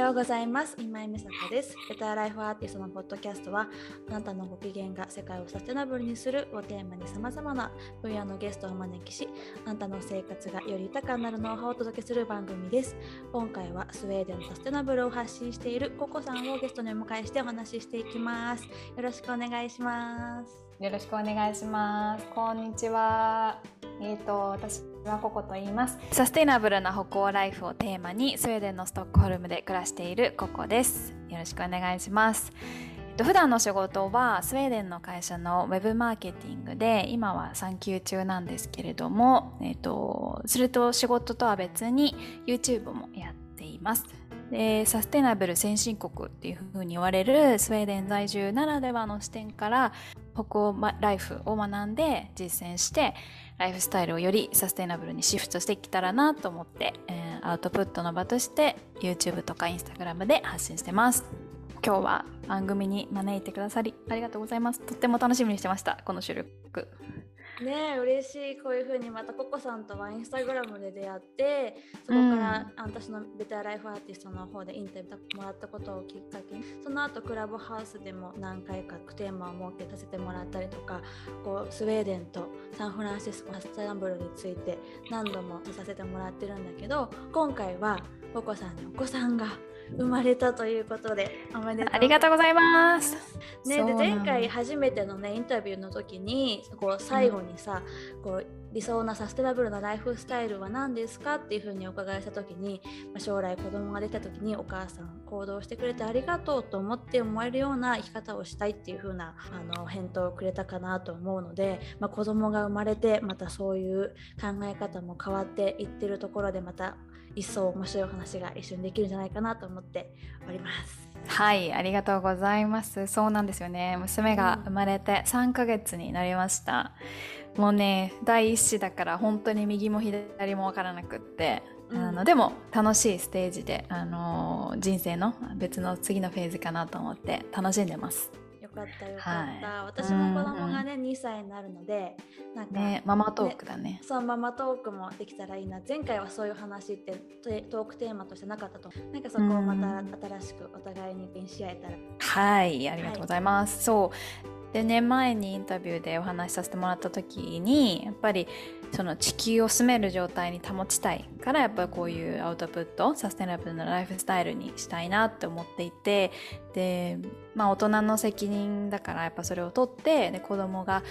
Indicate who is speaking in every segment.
Speaker 1: ようございます。今井美佐子です。ベターライフアーティストのポッドキャストは、あなたのご機嫌が世界をサステナブルにするをテーマに様々な分野のゲストをお招きし、あなたの生活がより豊かになるノウハウをお届けする番組です。今回はスウェーデンのサステナブルを発信しているココさんをゲストにお迎えしてお話ししていきます。よろしくお願いします。
Speaker 2: よろしくお願いします。こんにちは。えっ、ー、と私はココと言います。サステナブルな北欧ライフをテーマにスウェーデンのストックホルムで暮らしているココです。よろしくお願いします。えっと普段の仕事はスウェーデンの会社のウェブマーケティングで今は産休中なんですけれども、えっとそれと仕事とは別に YouTube もやっています。でサステナブル先進国っていうふうに言われるスウェーデン在住ならではの視点から北欧ライフを学んで実践してライフスタイルをよりサステナブルにシフトしてきたらなと思って、えーアウトプットの場として YouTube とか Instagram で発信してます。今日は番組に招いてくださりありがとうございます。とっても楽しみにしてました。この収録。
Speaker 1: ねえ嬉しい。こういう風にまたココさんとはインスタグラムで出会ってそこから、あ私のベターライフアーティストの方でインタビューもらったことをきっかけにその後クラブハウスでも何回かテーマを設けさせてもらったりとかこうスウェーデンとサンフランシスコサステナブルについて何度もさせてもらってるんだけど今回はココさんにお子さんが生まれたということでおめでとう。
Speaker 2: ありがとうございます。
Speaker 1: ね、で前回初めてのねインタビューの時にこう最後にさ、こう理想なサステナブルなライフスタイルは何ですかっていうふうにお伺いした時に、まあ、将来子供ができた時にお母さん行動してくれてありがとうと思って思えるような生き方をしたいっていうふうなあの返答をくれたかなと思うので、まあ、子供が生まれてまたそういう考え方も変わっていってるところでまた一層面白い話が一緒にできるんじゃないかなと思っております。
Speaker 2: はい、ありがとうございます。そうなんですよね。娘が生まれて3ヶ月になりました。もうね、第一子だから本当に右も左もわからなくって、
Speaker 1: うん
Speaker 2: あのでも楽しいステージで、あの人生の別の次のフェーズかなと思って楽しんでます。
Speaker 1: よかったよかった、
Speaker 2: はい。
Speaker 1: 私も子供がね2歳になるのでなんか、
Speaker 2: ね、ママトークだね。
Speaker 1: そうママトークもできたらいいな。前回はそういう話ってトトークテーマとしてなかったと。なんかそこをまた新しくお互いに弁し合えたら。
Speaker 2: はい、ありがとうございます。そう。でね、前にインタビューでお話しさせてもらった時に、やっぱりその地球を住める状態に保ちたいから、やっぱりこういうアウトプット、サステナブルなライフスタイルにしたいなって思っていて、で、まあ大人の責任だから、やっぱそれを取って、で、子供が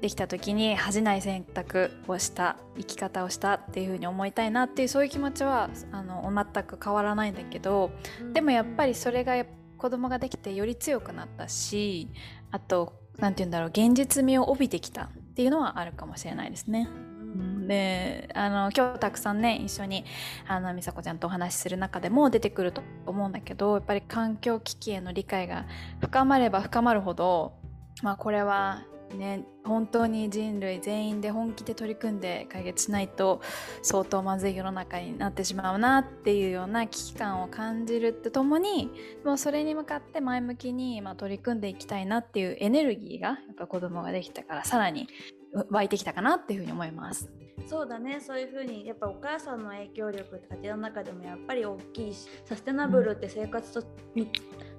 Speaker 2: できた時に恥じない選択をした生き方をしたっていうふうに思いたいなっていうそういう気持ちはあの全く変わらないんだけどでもやっぱりそれが子供ができてより強くなったしあと何て言うんだろう現実味を帯びてきたっていうのはあるかもしれないですね。
Speaker 1: うん
Speaker 2: であの今日たくさんね一緒にあの美佐子ちゃんとお話しする中でも出てくると思うんだけどやっぱり環境危機への理解が深まれば深まるほど、まあ、これはね本当に人類全員で本気で取り組んで解決しないと相当まずい世の中になってしまうなっていうような危機感を感じるとともにもうそれに向かって前向きに、まあ、取り組んでいきたいなっていうエネルギーがやっぱ子供ができたからさらに湧いてきたかなっていうふうに思います。
Speaker 1: そうだねそういう風にやっぱお母さんの影響力って家庭の中でもやっぱり大きいしサステナブルって生活と,、に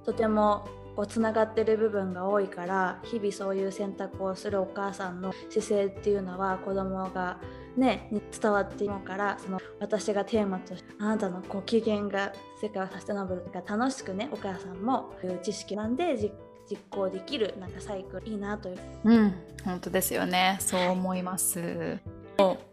Speaker 1: とてもこうつながってる部分が多いから日々そういう選択をするお母さんの姿勢っていうのは子供がねに伝わっているからその私がテーマとしてあなたのご機嫌が世界はサステナブルが楽しくねお母さんもいう知識なんで実実行できるなんかサイクルいいなという
Speaker 2: うん、本当ですよね。そう思います。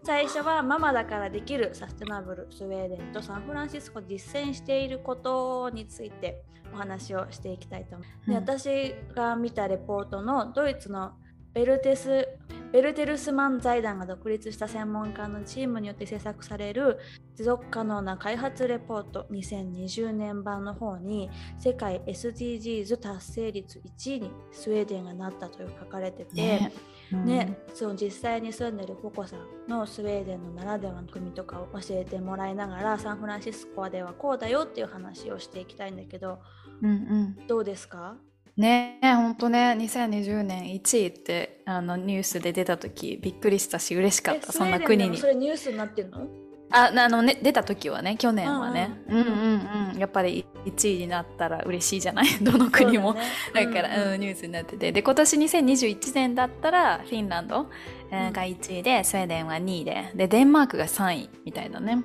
Speaker 1: 最初はママだからできるサステナブルスウェーデンとサンフランシスコで実践していることについてお話をしていきたいと思う。で
Speaker 2: うん
Speaker 1: 私が見たレポートのドイツのベルテスベルテルスマン財団が独立した専門家のチームによって制作される持続可能な開発レポート2020年版の方に世界 SDGs 達成率1位にスウェーデンがなったと書かれてて、
Speaker 2: ね
Speaker 1: ね、その実際に住んでるココさんのスウェーデンのならではの国とかを教えてもらいながらサンフランシスコではこうだよっていう話をしていきたいんだけど
Speaker 2: うんうん。
Speaker 1: どうですか？
Speaker 2: ねえ、ほんとね、2020年1位ってあのニュースで出た時びっくりしたし嬉しかった、そんな国に。
Speaker 1: そ。れニュースになってるの？
Speaker 2: ああのね出た時はね去年はね、うん、うんうん。うんやっぱり1位になったら嬉しいじゃない？どの国も。だ,、から、うん、うん、ニュースになってて。で今年2021年だったらフィンランド、えが1位でスウェーデンは2位で。でデンマークが3位。みたいなねや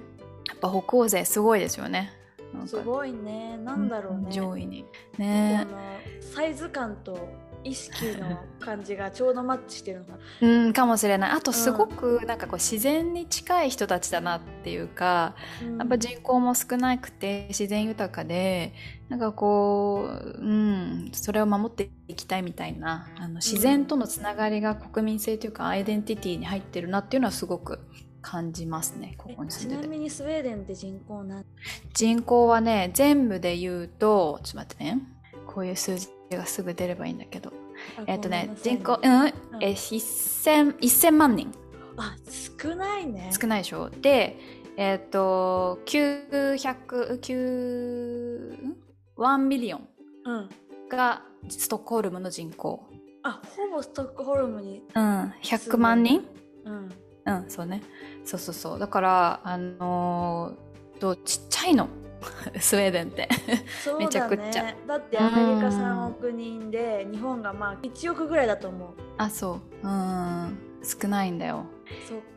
Speaker 2: っぱ北欧勢すごいですよね。
Speaker 1: すごいねなんだろうね、
Speaker 2: 上位にね
Speaker 1: サイズ感と意識の感じがちょうどマッチしてるのかな。
Speaker 2: うんかもしれない。あとすごくなんかこう自然に近い人たちだなっていうか、うん、やっぱ人口も少なくて自然豊かでなんかこう、うん、それを守っていきたいみたいなあの自然とのつながりが国民性というかアイデンティティに入ってるなっていうのはすごく感じますねここに
Speaker 1: 住んでて。ちなみにスウェーデンって人口何
Speaker 2: 人口はね全部で言うとちょっと待ってねこういう数字がすぐ出ればいいんだけど。えっ、とね人口うん、え1000 1000万人。
Speaker 1: あ少ないね。
Speaker 2: 少ないでしょ？でえっ、ー、と900 9 1 million がストックホルムの人口、
Speaker 1: あほぼストックホルムに。
Speaker 2: うん。100万人？うん。うんそうね。そうそうそう。だからあのー、とちっちゃいの スウェーデンって。
Speaker 1: ね、めちゃくちゃ。だってアメリカ3億人で日本がまあ1億ぐらいだと思う。
Speaker 2: あそう。うん。少ないんだよ。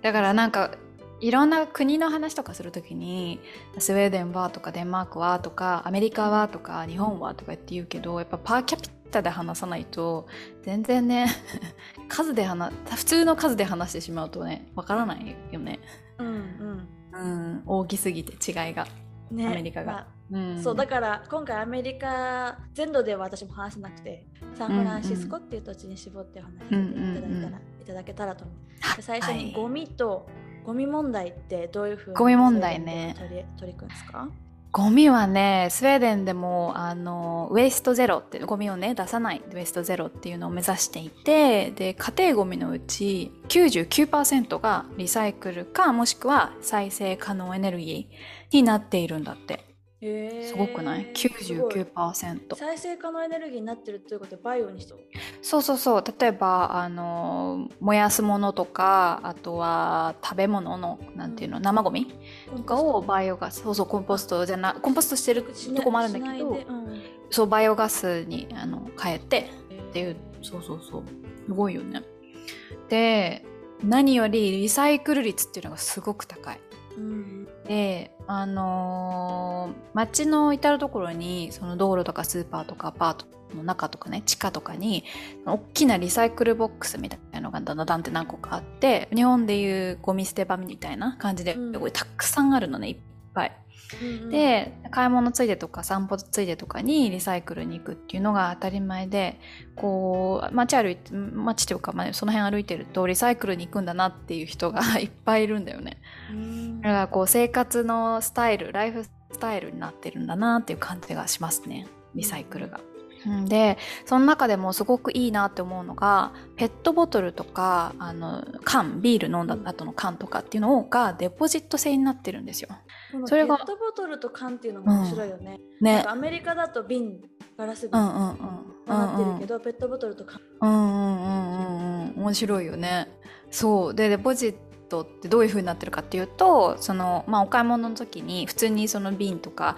Speaker 2: だからなんかいろんな国の話とかするときにスウェーデンはとかデンマークはとかアメリカはとか日本はとかって言うけどやっぱパーキャピタで話さないと全然ね 数で話普通の数で話してしまうとねわからないよね。うんうん。うん。大きすぎて違いが。ね、アメリカが、
Speaker 1: まあ、うん、そうだから今回アメリカ全土では私も話せなくてサンフランシスコっていう土地に絞ってお話しいただいたら、いただけたらと思う、最初にゴミと、はい、ゴミ問題ってどういうふうに
Speaker 2: ゴミ問題ね。
Speaker 1: 取り取り組むんですか？
Speaker 2: ゴミはねスウェーデンでもあのウェイストゼロってゴミをね出さないウェイストゼロっていうのを目指していてで家庭ゴミのうち99%がリサイクルかもしくは再生可能エネルギーになっているんだって。すごくない？99%
Speaker 1: 再生可能エネルギーになってるということでバイオにして
Speaker 2: そうそうそう。例えばあの燃やすものとかあとは食べ物のなんていうの、うん、生ゴミとかをバイオガスそうそうコンポストじゃなコンポストしてるとこもあるんだけど、うん、そうバイオガスにあの変えてっていうそうそうそうすごいよね。で何よりリサイクル率っていうのがすごく高い、うん、であのー、街の至る所にその道路とかスーパーとかアパートの中とかね地下とかに大きなリサイクルボックスみたいなのがだんだんって何個かあって日本でいうゴミ捨て場みたいな感じで、うん、たくさんあるのねいっぱい。で買い物ついでとか散歩ついでとかにリサイクルに行くっていうのが当たり前でこう街歩いて街というか、まあ、その辺歩いてるとリサイクルに行くんだなっていう人がいっぱいいるんだよね。だからこう生活のスタイルライフスタイルになってるんだなっていう感じがしますねリサイクルが。でその中でもすごくいいなって思うのがペットボトルとかあの缶ビール飲んだ後の缶とかっていうのがデポジット製になってるんですよ。
Speaker 1: それがペットボトルと缶っていうのが面白いよね。うん、ねアメリカだと瓶ガラス瓶になってるけど、ペットボトルと缶。うんうんうん
Speaker 2: うんうん面白いよね。そうでデポジットってどういう風になってるかっていうとその、まあ、お買い物の時に普通にその瓶とか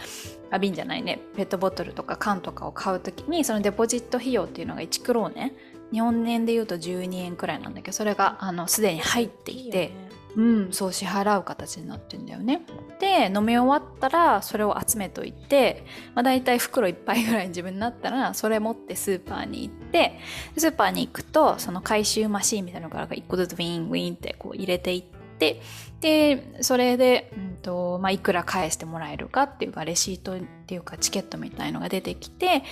Speaker 2: あ瓶じゃないねペットボトルとか缶とかを買う時にそのデポジット費用っていうのが1クローね日本円でいうと12円くらいなんだけどそれがあのすでに入っていて。いいうん、そう支払う形になってんだよね。で飲み終わったらそれを集めといて、まあ、大体袋いっぱいぐらい自分になったらそれ持ってスーパーに行ってスーパーに行くとその回収マシーンみたいなのが1個ずつウィンウィンってこう入れていってでそれで、うんとまあ、いくら返してもらえるかっていうかレシートっていうかチケットみたいのが出てきて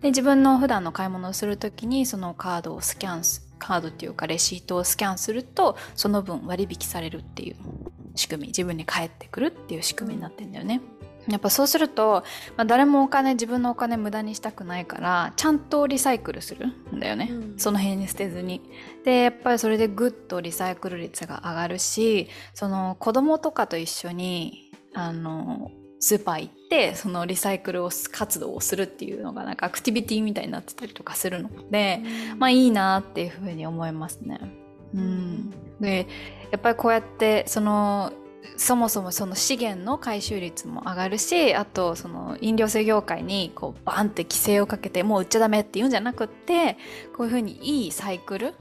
Speaker 2: で自分の普段の買い物をする時にそのカードをスキャンカードっていうかレシートをスキャンするとその分割引されるっていう仕組み自分に返ってくるっていう仕組みになってんだよね。やっぱそうすると、まあ、誰もお金自分のお金無駄にしたくないからちゃんとリサイクルするんだよね、うん、その辺に捨てずに。でやっぱりそれでぐっとリサイクル率が上がるしその子供とかと一緒にあのスーパー行ってそのリサイクルを活動をするっていうのがなんかアクティビティみたいになってたりとかするので、うん、まあいいなっていうふうに思いますね。うん、でやっぱりこうやってそのそもそもその資源の回収率も上がるしあとその飲料水業界にこうバンって規制をかけてもう売っちゃダメって言うんじゃなくってこういうふうにいいサイクル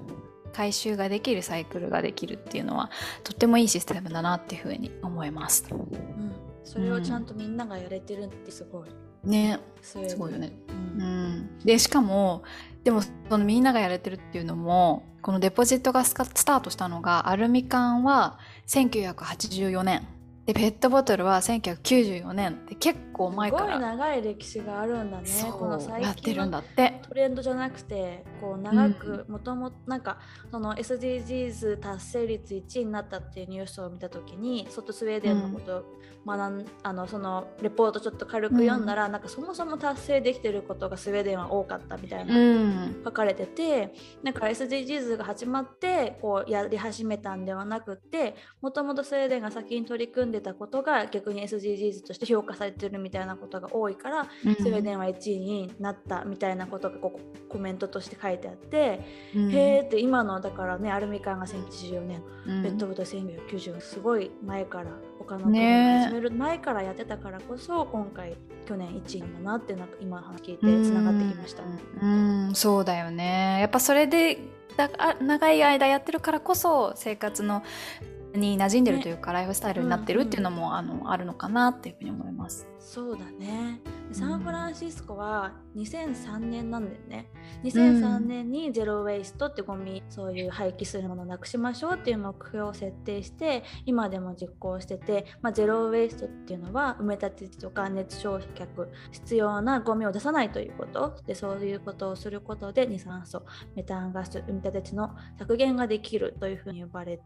Speaker 2: 回収ができるサイクルができるっていうのはとってもいいシステムだなっていうふうに思います。
Speaker 1: うん、それをちゃんとみんながやれてるってすごい。
Speaker 2: ね。すごいよね。うん、うん、でしかもでもそのみんながやれてるっていうのもこのデポジットがスタートしたのがアルミ缶は1984年。でペットボトルは1994年。で結構前から。すごい
Speaker 1: 長い歴史があるんだね。この
Speaker 2: 最近のト
Speaker 1: レンドじゃなくてこう長くもともとなんかその SDGs 達成率1位になったっていうニュースを見た時に外スウェーデンのこと学ん、うん、あのそのレポートちょっと軽く読んだら、うん、なんかそもそも達成できてることがスウェーデンは多かったみたいな、うん、書かれててなんか SDGs が始まってこうやり始めたんではなくてもともとスウェーデンが先に取り組んでたことが逆に SDGs として評価されてるみたいなことが多いから、うん、スウェーデンは1位になったみたいなことがここコメントとして書いてあって、うん、へえって今のだからねアルミ缶が1084年、うん、ペットボトル1990年すごい前から他の国が始める前からやってたからこそ、今回去年1位だなってなんか今話聞いてつながってきました、
Speaker 2: うん、うん、そうだよね。やっぱそれでだ長い間やってるからこそ生活のに馴染んでるというか、ね、ライフスタイルになってるっていうのも、うんうん、あのあるのかなっていうふうに思います。
Speaker 1: そうだね。サンフランシスコは2003年なんだよね。2003年にゼロ・ウェイストってゴミそういう廃棄するものをなくしましょうっていう目標を設定して今でも実行してて、まあ、ゼロ・ウェイストっていうのは埋め立て地とか熱消費却必要なゴミを出さないということでそういうことをすることで二酸素メタンガス埋め立て地の削減ができるというふうに呼ばれ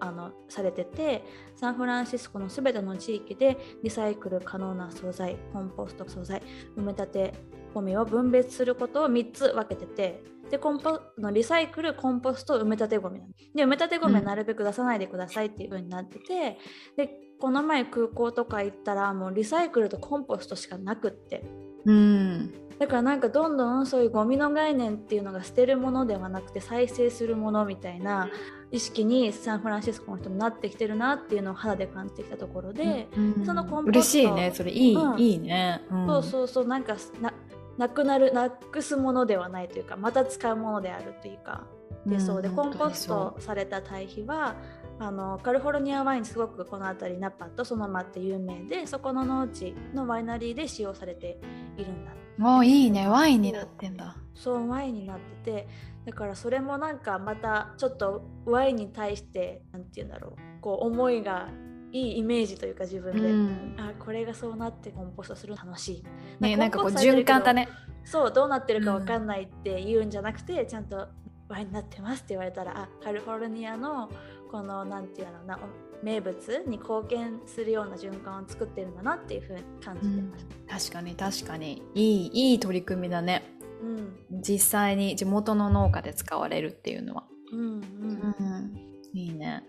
Speaker 1: あのされててサンフランシスコの全ての地域でリサイクル可能な素材コンポスト素材埋め立てゴミを分別することを3つ分けててでコンポのリサイクルコンポスト埋め立てゴミで埋め立てゴミはなるべく出さないでくださいっていう風になってて、うん、でこの前空港とか行ったらもうリサイクルとコンポストしかなくって、
Speaker 2: うん、
Speaker 1: だからなんかどんどんそういうゴミの概念っていうのが捨てるものではなくて再生するものみたいな意識にサンフランシスコの人もなってきてるなっていうのを肌で感じてきたところで、
Speaker 2: うんうん、そのコンポスト嬉しいねそれ。いい、うん、いいね、
Speaker 1: うん、そうそうそうなんかななくなるなくすものではないというかまた使うものであるというか。でそう。でコンポストされた堆肥はあのカリフォルニアワインすごくこの辺りナパとそのまって有名でそこの農地のワイナリーで使用されているんだ
Speaker 2: もういいね。ワインになってんだ。
Speaker 1: そうワインになっててだからそれもなんかまたちょっとワインに対して何て言うんだろうこう思いがいいイメージというか自分で、うん、あこれがそうなってコンポストするの楽し
Speaker 2: いねなんかこう循環だね。
Speaker 1: そうどうなってるか分かんないって言うんじゃなくて、うん、ちゃんとワインになってますって言われたらあカリフォルニアのこのなんていうのな名物に貢献するような循環を作ってるんだなっていうふうに感じてます、
Speaker 2: うん、確かに確かに。いいいい取り組みだね、うん、実際に地元の農家で使われるっていうのは。
Speaker 1: うんうん、うん。
Speaker 2: いいね。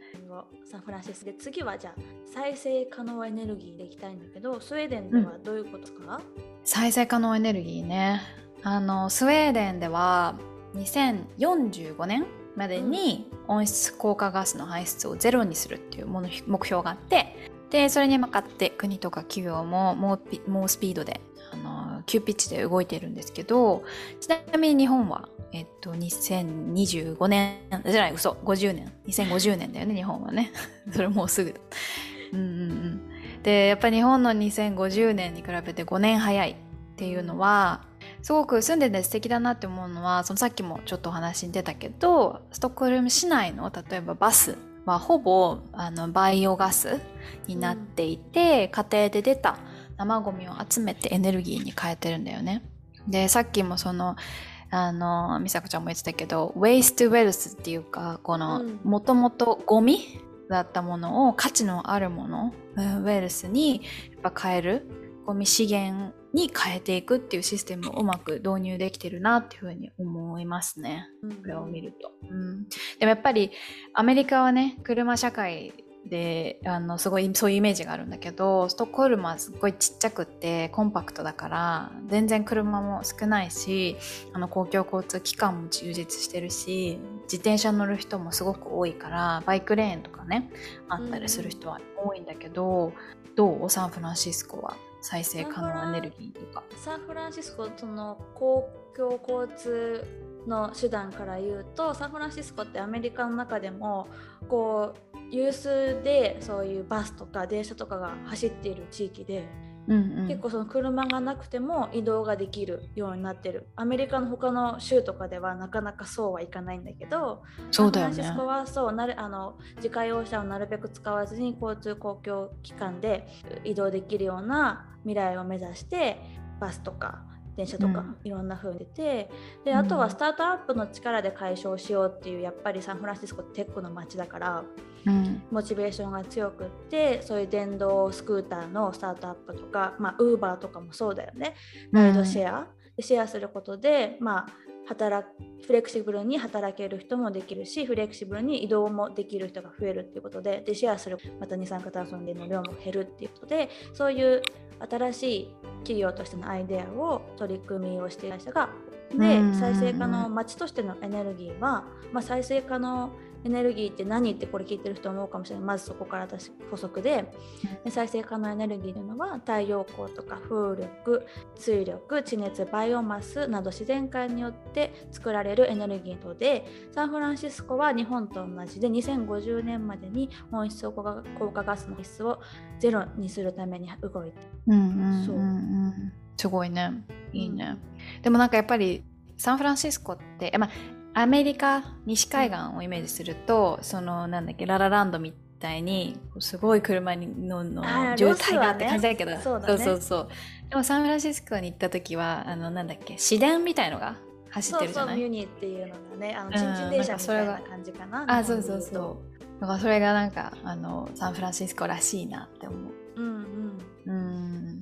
Speaker 1: サンフランシスコで次はじゃあ再生可能エネルギーでいきたいん。だけどスウェーデンではどういうことですか、うん、
Speaker 2: 再生可能エネルギーねあのスウェーデンでは2045年までに温室効果ガスの排出をゼロにするっていうもの目標があってでそれに向かって国とか企業も猛猛スピードであの急ピッチで動いてるんですけどちなみに日本はえっと、2025年じゃない嘘50年。2050年だよね日本はね。それもうすぐうんうんうん。でやっぱり日本の2050年に比べて5年早いっていうのはすごく住んでて素敵だなって思うのはそのさっきもちょっとお話に出たけどストックホルム市内の例えばバスはほぼあのバイオガスになっていて、うん、家庭で出た生ゴミを集めてエネルギーに変えてるんだよね。でさっきもそのあの美佐子ちゃんも言ってたけど waste wealth っていうかこのもともとゴミだったものを価値のあるものウェルスにやっぱ変えるゴミ資源に変えていくっていうシステムをうまく導入できてるなっていうふうに思いますね、これを見ると、うん、でもやっぱりアメリカはね車社会であのすごいそういうイメージがあるんだけどストックホルムはすごいちっちゃくてコンパクトだから全然車も少ないしあの公共交通機関も充実してるし自転車乗る人もすごく多いからバイクレーンとかねあったりする人は多いんだけど、どう？サンフランシスコは再生可能エネルギーとか。
Speaker 1: サンフランシスコその公共交通の手段から言うとサンフランシスコってアメリカの中でもこう有数でそういうバスとか電車とかが走っている地域で、うんうん、結構その車がなくても移動ができるようになってる。アメリカの他の州とかではなかなかそうはいかないんだけど
Speaker 2: そうだよ、ね、
Speaker 1: フランシスコはそうなるあの自家用車をなるべく使わずに交通公共機関で移動できるような未来を目指してバスとか電車とかいろんな風に出て、うん、であとはスタートアップの力で解消しようっていうやっぱりサンフランシスコテックの街だから、うん、モチベーションが強くってそういう電動スクーターのスタートアップとかまあウーバーとかもそうだよね。ライドシェア、でシェアすることでまあ働フレキシブルに働ける人もできるしフレキシブルに移動もできる人が増えるっていうことででシェアするまた二酸化炭素の量も減るっていうことでそういう新しい企業としてのアイデアを取り組みをしている人がで再生可能町としてのエネルギーは、まあ、再生可能エネルギーって何ってこれ聞いてる人思うかもしれない。まずそこから私補足で再生可能エネルギーというのは太陽光とか風力水力地熱バイオマスなど自然界によって作られるエネルギーとでサンフランシスコは日本と同じで2050年までに温室効果ガスの質をゼロにするために動いて、
Speaker 2: そう。すごいね。いいね、うん、でもなんかやっぱりサンフランシスコって、まあ、アメリカ西海岸をイメージすると、そのなんだっけララランドみたいにすごい車のの渋滞がって感じだけど、ね、そうそうそうそう。でもサンフランシスコに行った時はあのなんだっけ市電みたいのが走ってるじゃない？そうそう
Speaker 1: ミュニっていうのがねあのチンチン電車みたいな感じかな、
Speaker 2: うん、あそうそうそう。だからそれがなんかあのサンフランシスコらしいなって思う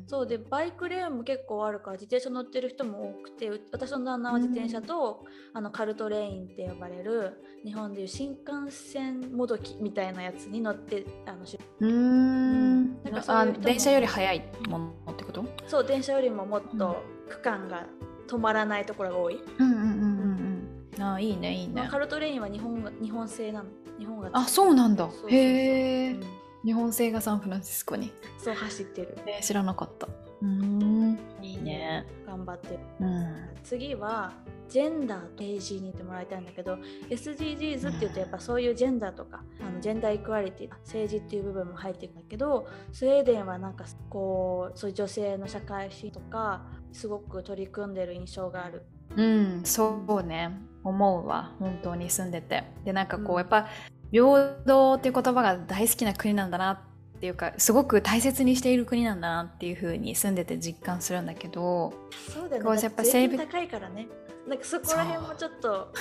Speaker 1: そうでバイクレーンも結構あるから自転車乗ってる人も多くて私の旦那は自転車と、うん、あのカルトレインって呼ばれる日本でいう新幹線もどきみたいなやつに乗ってあの
Speaker 2: うん。なんかあ電車より速いものってこと？
Speaker 1: そう電車よりももっと区間が止まらないところが多い。
Speaker 2: うんうんうんうん、あいいねいいね、ま
Speaker 1: あ、カルトレインは日本日本製なの。日本が
Speaker 2: あそうなんだ。へえ、うん日本製がサンフランシスコに。
Speaker 1: そう走ってる、
Speaker 2: えー、知らなかった。うん。いいね。
Speaker 1: 頑張ってる、うん、次はジェンダーと AG に言ってもらいたいんだけど SDGs っていうとやっぱそういうジェンダーとか、あのジェンダーイクワリティ政治っていう部分も入ってるんだけどスウェーデンはなんかこうそういう女性の社会史とかすごく取り組んでる印象がある。
Speaker 2: うんそうね。思うわ。本当に住んでて。でなんかこう、うん、やっぱ平等っていう言葉が大好きな国なんだなっていうかすごく大切にしている国なんだなっていうふうに住んでて実感するんだけど
Speaker 1: そうだよね。やっぱ税金高いからね。なんかそこら辺もちょっと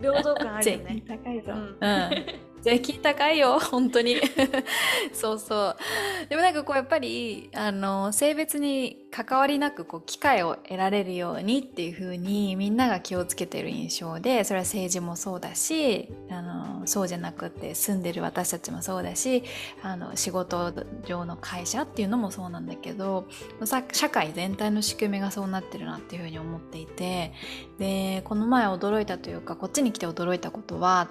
Speaker 1: 平等感あるよね。
Speaker 2: 高いぞ、うん、うん 税金高いよ 本当に。そうそう。でもなんかこうやっぱりあの性別に関わりなくこう機会を得られるようにっていう風にみんなが気をつけてる印象でそれは政治もそうだしあのそうじゃなくて住んでる私たちもそうだしあの仕事上の会社っていうのもそうなんだけど社会全体の仕組みがそうなってるなっていう風に思っていてでこの前驚いたというかこっちに来て驚いたことは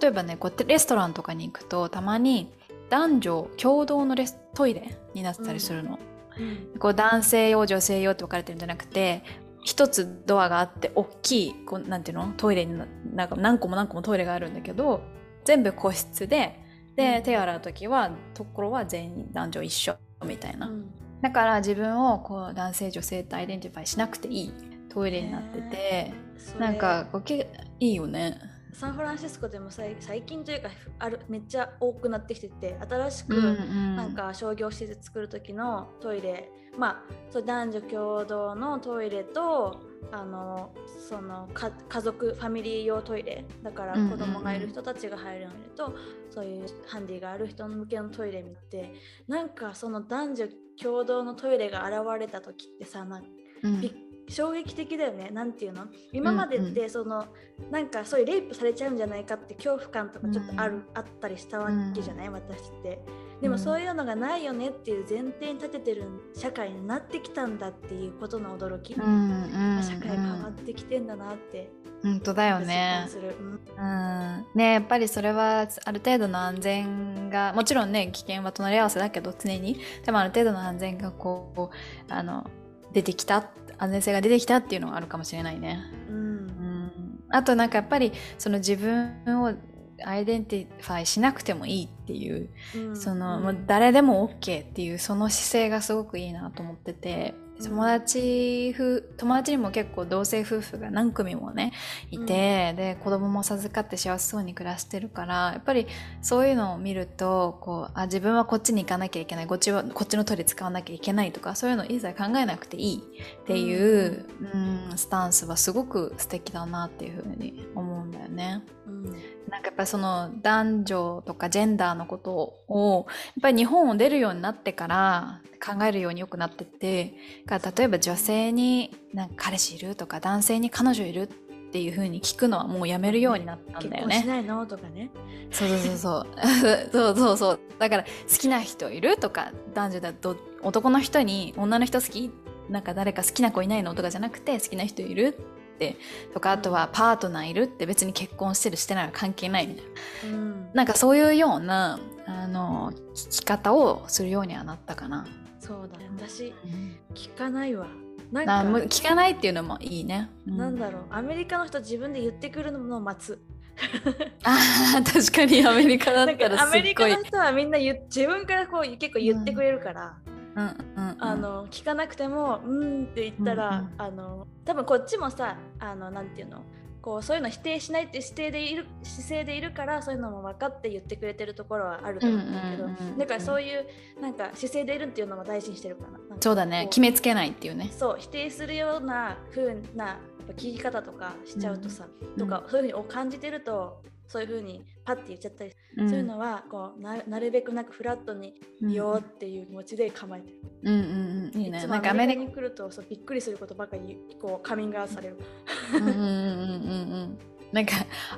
Speaker 2: 例えばねこうやってレストランとかに行くとたまに男女共同のレストイレになってたりするの、うん、こう男性用女性用って分かれてるんじゃなくて一つドアがあって大きいこうなんていうの？トイレになんか何個も何個もトイレがあるんだけど全部個室でで手洗う時はところは全員男女一緒みたいな、うん、だから自分をこう男性女性と identify しなくていいトイレになっててなんかこういいよね
Speaker 1: サンフランシスコでも最近というかあるめっちゃ多くなってきてて新しくなんか商業施設作る時のトイレ、うんうん、まあそう男女共同のトイレとあのその家族ファミリー用トイレだから子供がいる人たちが入るのと、そういうハンディがある人向けのトイレ見てなんかその男女共同のトイレが現れた時ってさなん、うん、びっ衝撃的だよね。なんていうの？今までってその、うんうん、なんかそういうレイプされちゃうんじゃないかって恐怖感とかちょっとある、うん、あったりしたわけじゃない、私って。でもそういうのがないよねっていう前提に立ててる社会になってきたんだっていうことの驚き、うんうんうん、社会変わってきてんだなって。
Speaker 2: 本当だよね。うん、ねやっぱりそれはある程度の安全がもちろんね危険は隣り合わせだけど常に。でもある程度の安全がこうあの出てきた安全性が出てきたっていうのがあるかもしれないね。うん、うん、あとなんかやっぱりその自分を identify しなくてもいいっていう、うん、その、もう誰でも OK っていうその姿勢がすごくいいなと思ってて友達ふ友達にも結構同性夫婦が何組もねいて、うん、で子供も授かって幸せそうに暮らしてるからやっぱりそういうのを見るとこうあ自分はこっちに行かなきゃいけない。こっちはこっちのトイレ使わなきゃいけないとかそういうの一切考えなくていいっていう、うん、うんスタンスはすごく素敵だなっていうふうに思うんだよね。うん。なんかやっぱその男女とかジェンダーのことをやっぱり日本を出るようになってから考えるようによくなってって例えば女性になんか彼氏いるとか男性に彼女いるっていう風に聞くのはもうやめるようになったんだよね。
Speaker 1: しないの？とかね。
Speaker 2: そうそうそうそうそうそうそうだから好きな人いるとか男女だと男の人に女の人好きなんか誰か好きな子いないのとかじゃなくて好きな人いるってとかあとはパートナーいるって別に結婚してるしてないは関係ないみたいな、うん、なんかそういうようなあの聞き方をするようにはなったかな。
Speaker 1: そうだ私、聞かないわ。
Speaker 2: なんか聞かないっていうのもいいね、
Speaker 1: うん、なんだろう。アメリカの人自分で言ってくるのを待つ。
Speaker 2: あ確かにアメリカだったら
Speaker 1: アメリカの人はみんな自分からこう結構言ってくれるから、うんうんうん。うん、あの聞かなくても「うん」って言ったら、うんうん、あの多分こっちもさあのなんていうの？こうそういうの否定しないって姿勢でいる姿勢でいるからそういうのも分かって言ってくれてるところはあると思うんだけど、だからそういうなんか姿勢でいるっていうのも大事にしてるかな
Speaker 2: そうだね。決めつけないっていうね。
Speaker 1: そう否定するような風な聞き方とかしちゃうとさ、うん、とかそういうふうに感じてるとそういうふうにパッて言っちゃったり、うん、そういうのはこうななるべくなくフラットに言おうっていう気持ちで構えてる。うんうんうん、いいね。なんかアメリカに来るとそうびっくりすることばかりこうカミングアウトされる。うんうんうんうんう
Speaker 2: ん。なんか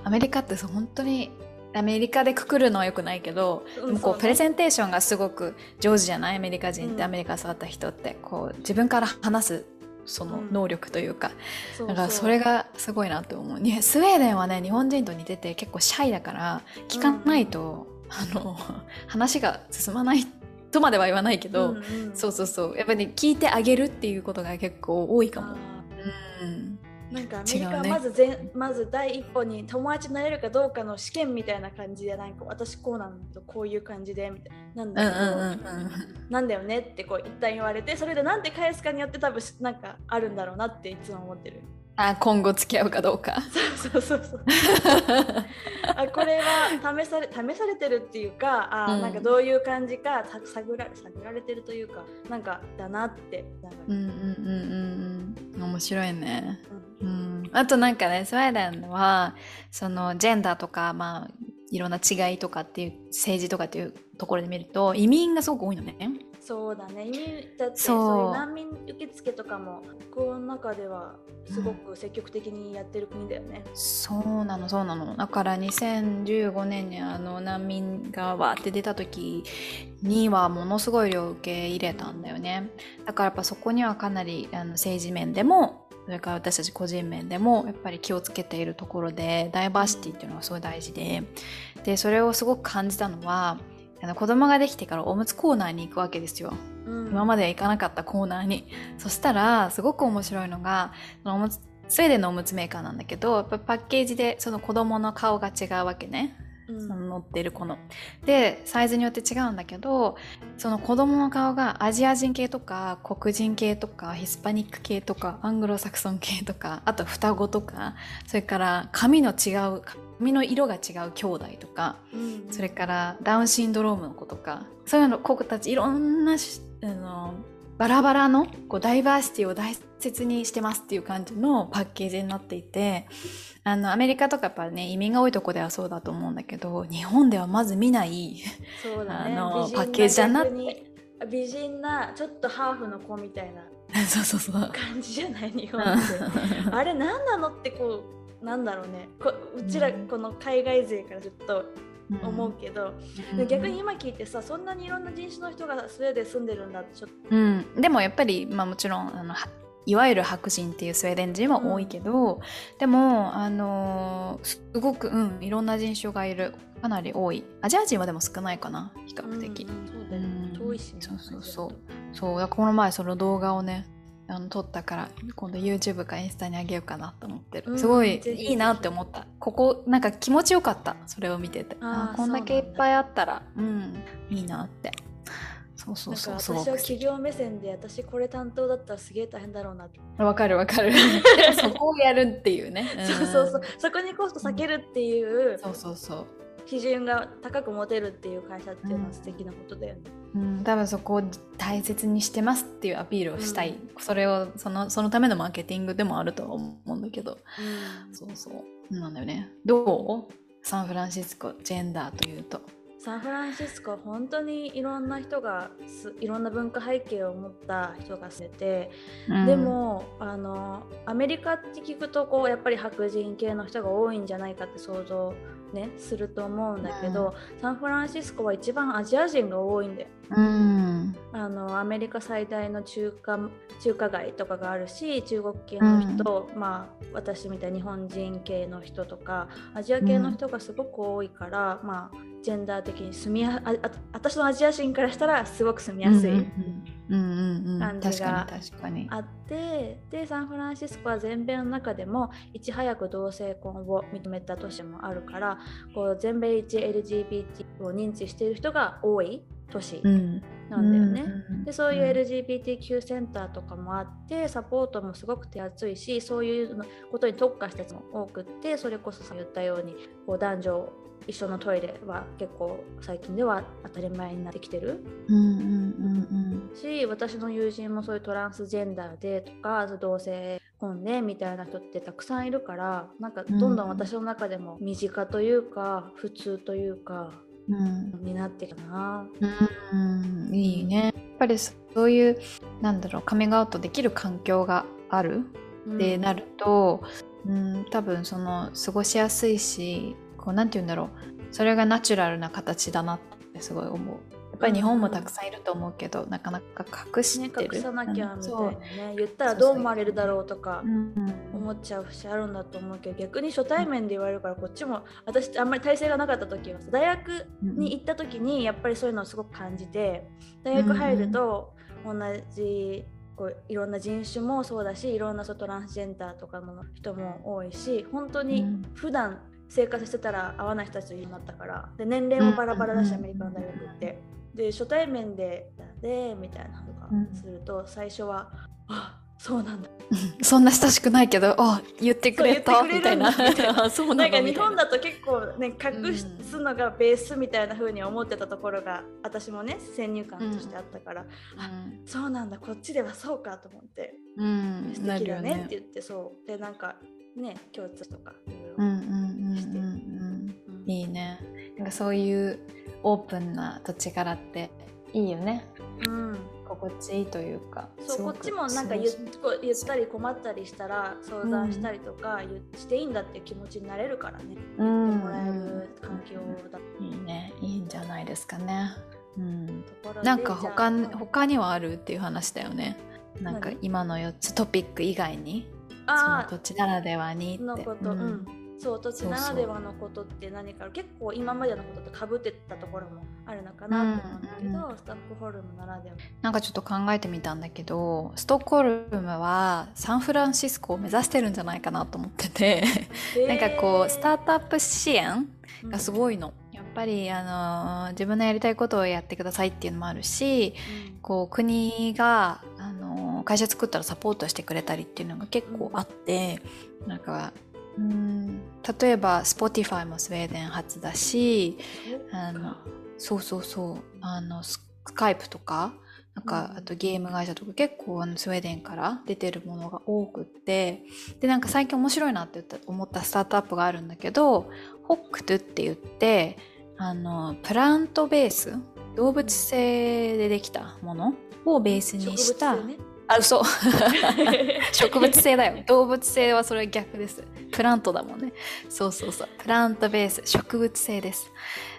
Speaker 2: アメリカってそう本当にアメリカでくくるのはよくないけど、うん、でもこうプレゼンテーションがすごく上手じゃない？アメリカ人って、アメリカ育った人ってこう自分から話すその能力というか、うん、だからそれがすごいなと思う。スウェーデンはね日本人と似てて結構シャイだから聞かないと、うん、あの 話が進まないとまでは言わないけど、うんうん、そうそうそう。やっぱり、ね、聞いてあげるっていうことが結構多いかも。うん
Speaker 1: なんかアメリカはまずぜ、ね、まず第一歩に友達になれるかどうかの試験みたいな感じでなんか私こうなんだけどこういう感じでみたいな。なんだなんだよねってこう一旦言われてそれでなんて返すかによって多分なんかあるんだろうなっていつも思ってる。
Speaker 2: あ今後付き合うかどうか。
Speaker 1: そうそうそう あこれは試され試されてるっていうかあ、うん、なんかどういう感じか探ら探られてるというかなんかだなってうんうん
Speaker 2: うんうん。面白いね。うん、うん、あとなんかねスウェーデンはそのジェンダーとかまあいろんな違いとかっていう政治とかっていうところで見ると移民がすごく多いのね。
Speaker 1: そうだね。移民だってそう。いう難民受付とかもこの中ではすごく積極的にやってる国だよね、
Speaker 2: うん、そうなのそうなの。だから2015年にあの難民がわって出た時にはものすごい量受け入れたんだよね。だからやっぱそこにはかなりあの政治面でもそれから私たち個人面でもやっぱり気をつけているところでダイバーシティっていうのがすごい大事ででそれをすごく感じたのはあの子供ができてからおむつコーナーに行くわけですよ。うん、今までは行かなかったコーナーに。そしたらすごく面白いのがそのおむつスウェーデンのおむつメーカーなんだけどやっぱパッケージでその子供の顔が違うわけね。うん、その乗ってる子の。でサイズによって違うんだけどその子供の顔がアジア人系とか黒人系とかヒスパニック系とかアングロサクソン系とかあと双子とかそれから髪の違う髪の色が違う兄弟とか、うん、それからダウンシンドロームの子とかそういうの子たちいろんなあのバラバラのこうダイバーシティを大切にしてますっていう感じのパッケージになっていてあのアメリカとかやっぱね移民が多いとこではそうだと思うんだけど日本ではまず見ない
Speaker 1: そうだ、ね、あのパッケージだな。って美人なちょっとハーフの子みたいな。
Speaker 2: そうそうそう
Speaker 1: 感じじゃない 日本って。あれ何なのってこうなんだろうね。こうちらこの海外勢からずっと思うけど、うん、逆に今聞いてさそんなにいろんな人種の人がスウェーデン住んでるんだってちょっ
Speaker 2: と、うん、でもやっぱり、まあ、もちろんあのいわゆる白人っていうスウェーデン人は多いけど、うん、でもあのすごく、うん、いろんな人種がいる。かなり多い。アジア人はでも少ないかな比較的、うん、そうだよね、遠いし、ね、そうそうそう。そう。この前その動画をねあの撮ったから今度 YouTube かインスタにあげようかなと思ってる、すごいいいなって思った。ここなんか気持ちよかった。それを見てて。あこんだけいっぱいあったらうんいいなって。そうそうそう
Speaker 1: そう私は企業目線で私これ担当だったらすげえ大変だろうなって。
Speaker 2: わかるわかる。そこをやるっていうね、
Speaker 1: うん、そうそうそう。そこにコスト避けるっていう、
Speaker 2: うん、そうそうそう
Speaker 1: 基準が高く持てるっていう会社っていうのは素敵なことだよね。
Speaker 2: うん、多分そこを大切にしてますっていうアピールをしたい、うん、それをそのそのためのマーケティングでもあるとは思うんだけど、うん、そうそう。なんだよね。どう？サンフランシスコジェンダーというと。
Speaker 1: サンフランシスコ本当にいろんな人がいろんな文化背景を持った人が住んでて、うん、でもあのアメリカって聞くとこうやっぱり白人系の人が多いんじゃないかって想像ねすると思うんだけど、うん、サンフランシスコは一番アジア人が多いんだよ。うん、あのアメリカ最大の中華中華街とかがあるし中国系の人、うん、まあ私みたいに日本人系の人とかアジア系の人がすごく多いから、まあジェンダー的に住みやああ私のアジア人からしたらすごく住みやすい感じがあってでサンフランシスコは全米の中でもいち早く同性婚を認めた都市もあるからこう全米一 LGBT を認知している人が多い都市なんだよね。でそういう LGBTQ センターとかもあってサポートもすごく手厚いしそういうことに特化した人も多くってそれこそ言ったようにこう男女一緒のトイレは結構最近では当たり前になってきてる、し私の友人もそういうトランスジェンダーでとか同性婚ねみたいな人ってたくさんいるからなんかどんどん私の中でも身近というか普通というか、うん、になってきたな、
Speaker 2: うん、いいね。やっぱりそういうなんだろうカミングアウトできる環境があるってなると、うん、多分その過ごしやすいしこうなんて言うんだろう。それがナチュラルな形だなってすごい思う。やっぱり日本もたくさんいると思うけど、うん、なかなか隠してる、
Speaker 1: ね、隠さなきゃみたいなね、言ったらどう思われるだろうとか思っちゃう節あるんだと思うけど逆に初対面で言われるからこっちも私あんまり体制がなかった時は大学に行った時にやっぱりそういうのをすごく感じて大学入ると同じこういろんな人種もそうだしいろんなトランスジェンダーとかの人も多いし本当に普段生活してたら会わない人たちといるなったから。で年齢もバラバラだし、アメリカの大学って。で初対面で「で」みたいなのがすると、最初は「あそうなんだ。
Speaker 2: そんな親しくないけどあ言ってくれたみたいな。
Speaker 1: そうなんか日本だと結構ね隠すのがベースみたいな風に思ってたところが、私もね先入観としてあったから、うん、あそうなんだこっちではそうかと思って、うん、素敵だねって言って、そう。でなんかね共通とかいろいろして。
Speaker 2: いいね。なんかそういうオープンな土地柄っていいよね、うん、心地いいというか。
Speaker 1: そうこっちもなんか言言ったり困ったりしたら相談したりとか、うん、していいんだって気持ちになれるからね、うん、言ってもらえる環境だ、
Speaker 2: うん、いいねいいんじゃないですかね。うん、なんか他他にはあるっていう話だよね。なんか今の4つトピック以外にその土地ならではに
Speaker 1: のこと、うん、そう土地ならではのことって何か結構今までのこととかぶってたところもあるのかなって思うんだけど、うんうん、ストックホルムならでは。
Speaker 2: なんかちょっと考えてみたんだけどストックホルムはサンフランシスコを目指してるんじゃないかなと思ってて。なんかこうスタートアップ支援がすごいの。やっぱりあの自分のやりたいことをやってくださいっていうのもあるし、うん、こう国があの会社作ったらサポートしてくれたりっていうのが結構あって、うん、なんかうん。例えば Spotify もスウェーデン発だしあのそうそうそう。あのスカイプとかなんかあとゲーム会社とか結構あのスウェーデンから出てるものが多くってでなんか最近面白いなって思ったスタートアップがあるんだけど Hooked って言ってあのプラントベース動物性でできたものをベースにした、ね、あ嘘。植物性だよ。動物性はそれは逆です。プラントだもんね。そうそうそう。プラントベース植物性です。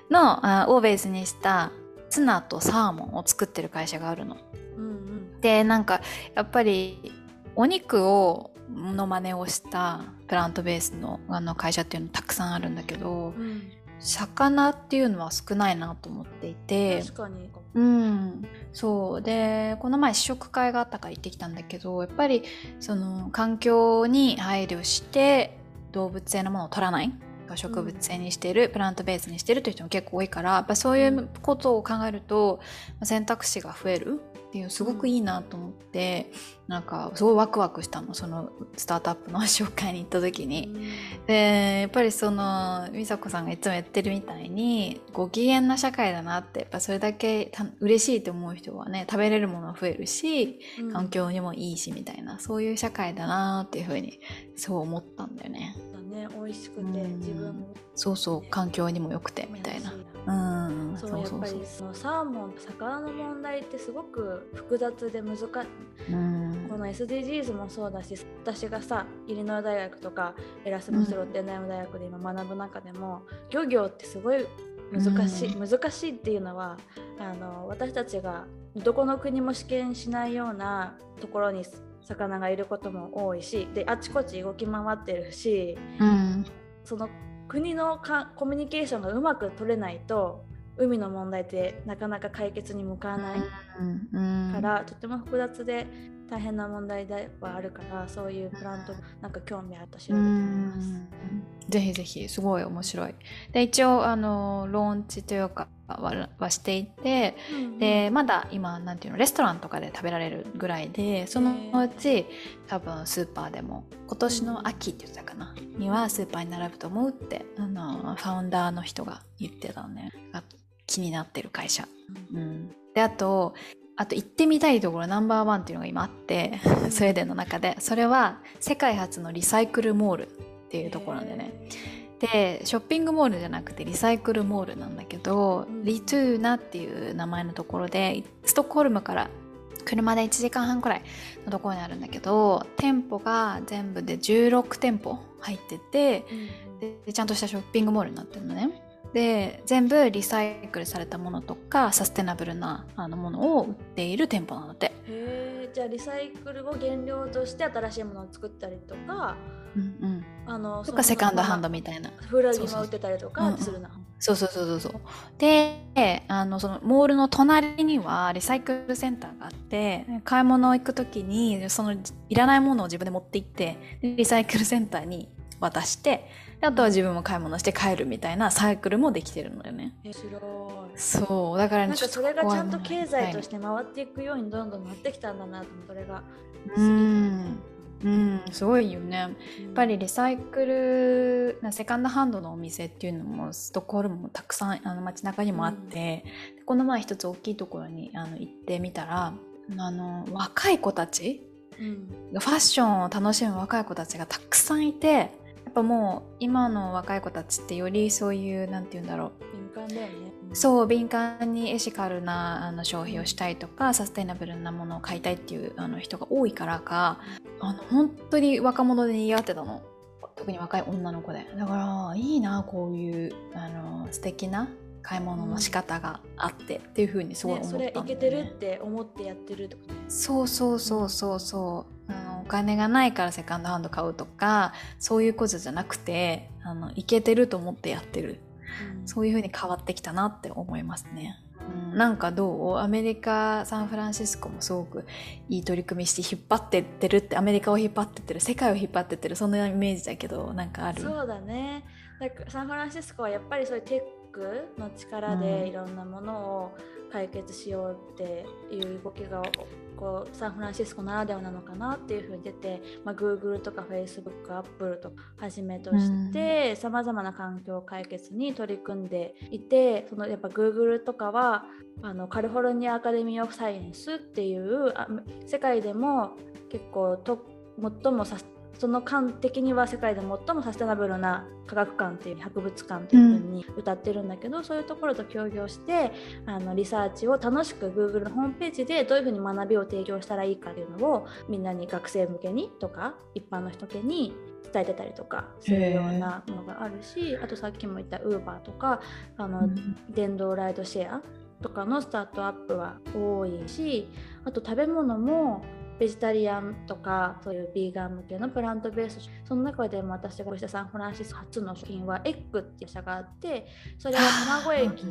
Speaker 2: のあをベースにしたツナとサーモンを作ってる会社があるの、
Speaker 1: うんうん、
Speaker 2: でなんかやっぱりお肉をの真似をしたプラントベースのあの会社っていうのたくさんあるんだけど
Speaker 1: うん、
Speaker 2: 魚っていうのは少ないなと思っていて。
Speaker 1: 確かに。
Speaker 2: うん、そう。でこの前試食会があったから行ってきたんだけどやっぱりその環境に配慮して動物性のものを取らない。植物性にしてる、プラントベースにしてるという人も結構多いからやっぱそういうことを考えると選択肢が増えるっていうすごくいいなと思って、なんかすごいワクワクしたのそのスタートアップの紹介に行った時に。でやっぱりその美佐子さんがいつも言ってるみたいにご機嫌な社会だなってやっぱそれだけた嬉しいと思う人はね食べれるもの増えるし
Speaker 1: うん。
Speaker 2: 環境にもいいしみたいなそういう社会だなっていうふうにそう思ったんだよね。
Speaker 1: だね。美味しくて
Speaker 2: うん。
Speaker 1: 自分も。
Speaker 2: そうそう環境にも良くてみたいなうん
Speaker 1: そうやっぱりそのサーモン魚の問題ってすごく複雑で難しい。
Speaker 2: うん。
Speaker 1: この SDGs もそうだし私がさイリノイ大学とかエラスムス・ロッテンダイム大学で今学ぶ中でも、漁業ってすごい難しい、難しいっていうのはあの私たちがどこの国も試験しないようなところに魚がいることも多いしであちこち動き回ってるし
Speaker 2: うん。
Speaker 1: その国のかコミュニケーションがうまく取れないと海の問題ってなかなか解決に向かわないから、とても複雑で大変な問題ではあるからそういうプラントなんか興味あると調べてみます。
Speaker 2: ぜひぜひすごい面白い。で一応あのローンチというかははしていてでまだ今なんていうのレストランとかで食べられるぐらいでそのうち多分スーパーでも今年の秋って言ってたかなにはスーパーに並ぶと思うってあのファウンダーの人が言ってたね。が気になってる会社、うん、であとあと行ってみたいところナンバーワンっていうのが今あってスウェーデンの中で。それは世界初のリサイクルモールっていうところなんでね。でショッピングモールじゃなくてリサイクルモールなんだけど、
Speaker 1: うん。
Speaker 2: リトゥーナっていう名前のところでストックホルムから車で1時間半くらいのところにあるんだけど店舗が全部で16店舗入っててでちゃんとしたショッピングモールになってるのねで全部リサイクルされたものとかサステナブルなあのものを売っている店舗なんだって、
Speaker 1: へえじゃあリサイクルを原料として新しいものを作ったりとか
Speaker 2: うんうん、
Speaker 1: あの
Speaker 2: とかセカンドハンド
Speaker 1: み
Speaker 2: みたいな。
Speaker 1: 古着も売ってたりとかするな。
Speaker 2: そうそうそうそうそう。であのそのモールの隣にはリサイクルセンターがあって買い物行く時にそのいらないものを自分で持って行ってでリサイクルセンターに渡してであとは自分も買い物して帰るみたいなサイクルもできてるのよね。
Speaker 1: 面白い。
Speaker 2: そうだからね
Speaker 1: なんかそれがちゃんと経済と
Speaker 2: し
Speaker 1: して回っていくようにどんどんなってきたんだなと思う。それが。
Speaker 2: うん。うんすごいよね。やっぱりリサイクルなセカンドハンドのお店っていうのもストックホルムもたくさんあの街中にもあって、この前一つ大きいところにあの行ってみたらあの若い子たち
Speaker 1: うん。
Speaker 2: ファッションを楽しむ若い子たちがたくさんいてぱもう今の若い子たちってよりそういうなんて言うんだろう。
Speaker 1: 敏感だよね。
Speaker 2: そう敏感にエシカルなあの消費をしたいとかサステイナブルなものを買いたいっていうあの人が多いからかあの本当に若者で賑わってたの。特に若い女の子で。だからいいなこういうあの素敵な買い物の仕方があってっていうふうにすごい
Speaker 1: ね、
Speaker 2: 思
Speaker 1: それ
Speaker 2: ったんだよね。
Speaker 1: いけてるって思ってやってるってことね。
Speaker 2: そうそうそうそうそうお金がないからセカンドハンド買うとかそういうことじゃなくてあのいけてると思ってやってる。そういう風に変わってきたなって思いますね。うん、なんかどう？アメリカサンフランシスコもすごくいい取り組みして引っ張ってってるってアメリカを引っ張ってってる世界を引っ張ってってるそんなイメージだけどなんかある？
Speaker 1: そうだね。だからサンフランシスコはやっぱりそういうテックの力
Speaker 2: うん。
Speaker 1: でいろんなものを解決しようっていう動きがこうサンフランシスコならではなのかなっていうふうに出て、まあ、Google とか Facebook、Apple とかはじめとしてさまざまな環境解決に取り組んでいてそのやっぱ Google とかはあのカリフォルニアアカデミー・オフ・サイエンスっていうあ世界でも結構と最もサスその館的には世界で最もサステナブルな科学館っていう博物館っていうふうに歌ってるんだけど、うん、そういうところと協業してあのリサーチを楽しく Google のホームページでどういうふうに学びを提供したらいいかっていうのをみんなに学生向けにとか一般の人向けに伝えてたりとかするようなものがあるしあとさっきも言った Uber とかあの、うん、電動ライドシェアとかのスタートアップは多いしあと食べ物もベジタリアンとかそういうビーガン向けのプラントベースその中でも私がしたサンフランシスコ初の商品はエッグっていう社があってそれは卵液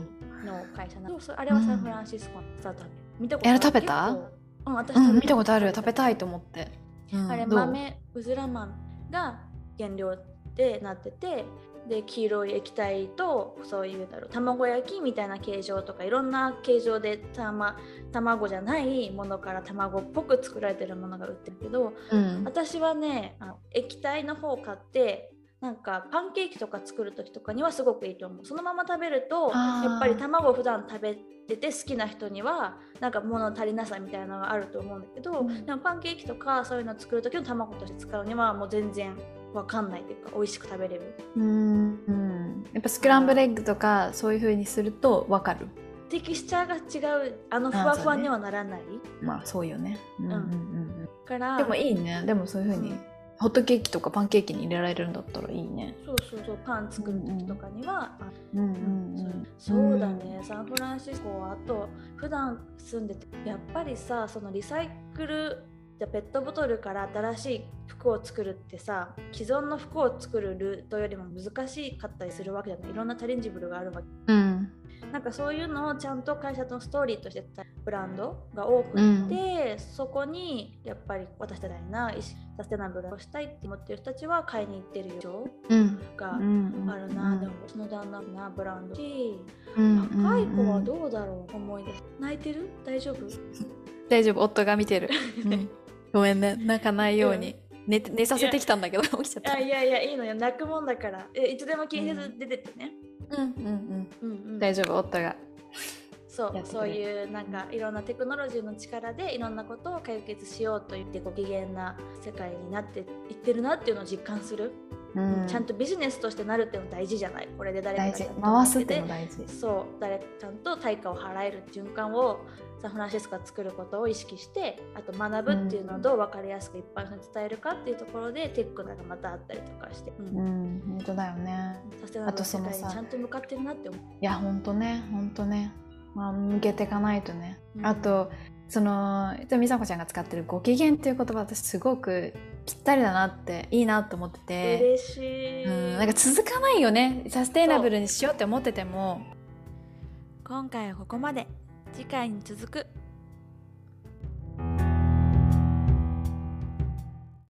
Speaker 1: の会社なのあれはサンフランシスコのスタートアップ、
Speaker 2: 見たことある？食べた？うん、私、うん、見たことある。食べたいと思って、
Speaker 1: うん、あれ豆うずら豆が原料でなっててで黄色い液体とそういうだろう卵焼きみたいな形状とかいろんな形状でた、ま、卵じゃないものから卵っぽく作られてるものが売ってるけど、うん、私はねあの液体の方を買ってなんかパンケーキとか作る時とかにはすごくいいと思う。そのまま食べるとやっぱり卵を普段食べてて好きな人にはなんか物足りなさみたいなのがあると思うんだけど、うん、でもパンケーキとかそういうのを作る時の卵として使うにはもう全然わかんないっていうか美味しく食べれる。うん
Speaker 2: うん。やっぱスクランブルエッグとかそういうふうにするとわかる。
Speaker 1: テキスチャーが違うあのふわふわにはならない。
Speaker 2: まあそうよね。うんうんうん、からでもいいね。でもそういうふうに、ホットケーキとかパンケーキに入れられるんだったらいいね。
Speaker 1: そうそうそうパン作る時とかには、うんうん、そうだね、サンフランシスコはあと普段住んでてやっぱりさそのリサイクルじゃペットボトルから新しい服を作るってさ既存の服を作るルートよりも難しかったりするわけじゃない？いろんなチャレンジブルがあるわけ、うん、なんかそういうのをちゃんと会社のストーリーとしてたブランドが多くて、うん、そこにやっぱり私たちなサステナブルをしたいって思ってる人たちは買いに行ってるよ。があるな、うん、でもその旦那なブランド。し、若い子はどうだろう？思い出す。泣いてる？大丈夫？
Speaker 2: 大丈夫。夫が見てる、ごめんね。泣かないように、寝寝させてきたんだけど起きちゃった。
Speaker 1: いやいやいいのよ。泣くもんだから。えいつでも気にせず出てってね、
Speaker 2: うん、うんうん。うん大丈夫夫が。
Speaker 1: そうそういうなんかいろんなテクノロジーの力でいろんなことを解決しようと言ってご機嫌な世界になっていってるなっていうのを実感する、うん、ちゃんとビジネスとしてなるっていうの大事じゃない？これで誰か
Speaker 2: が回すっていうの大事。
Speaker 1: そう。誰ちゃんと対価を払える循環をサンフランシスコが作ることを意識してあと学ぶっていうのをどう分かりやすく一般に伝えるかっていうところでテックがまたあったりとかして、
Speaker 2: うん、うん、本当だよね。
Speaker 1: サステナブル世界にちゃんと向かってるなって思う。い
Speaker 2: や本当ね本当ね。まあ向けていかないとね、うん、あとその美佐子ちゃんが使ってる「ご機嫌」っていう言葉私すごくぴったりだなっていいなと思ってて。
Speaker 1: 嬉しい、
Speaker 2: うん、なんか続かないよね。サステイナブルにしようって思ってても。
Speaker 1: 今回はここまで次回に続く。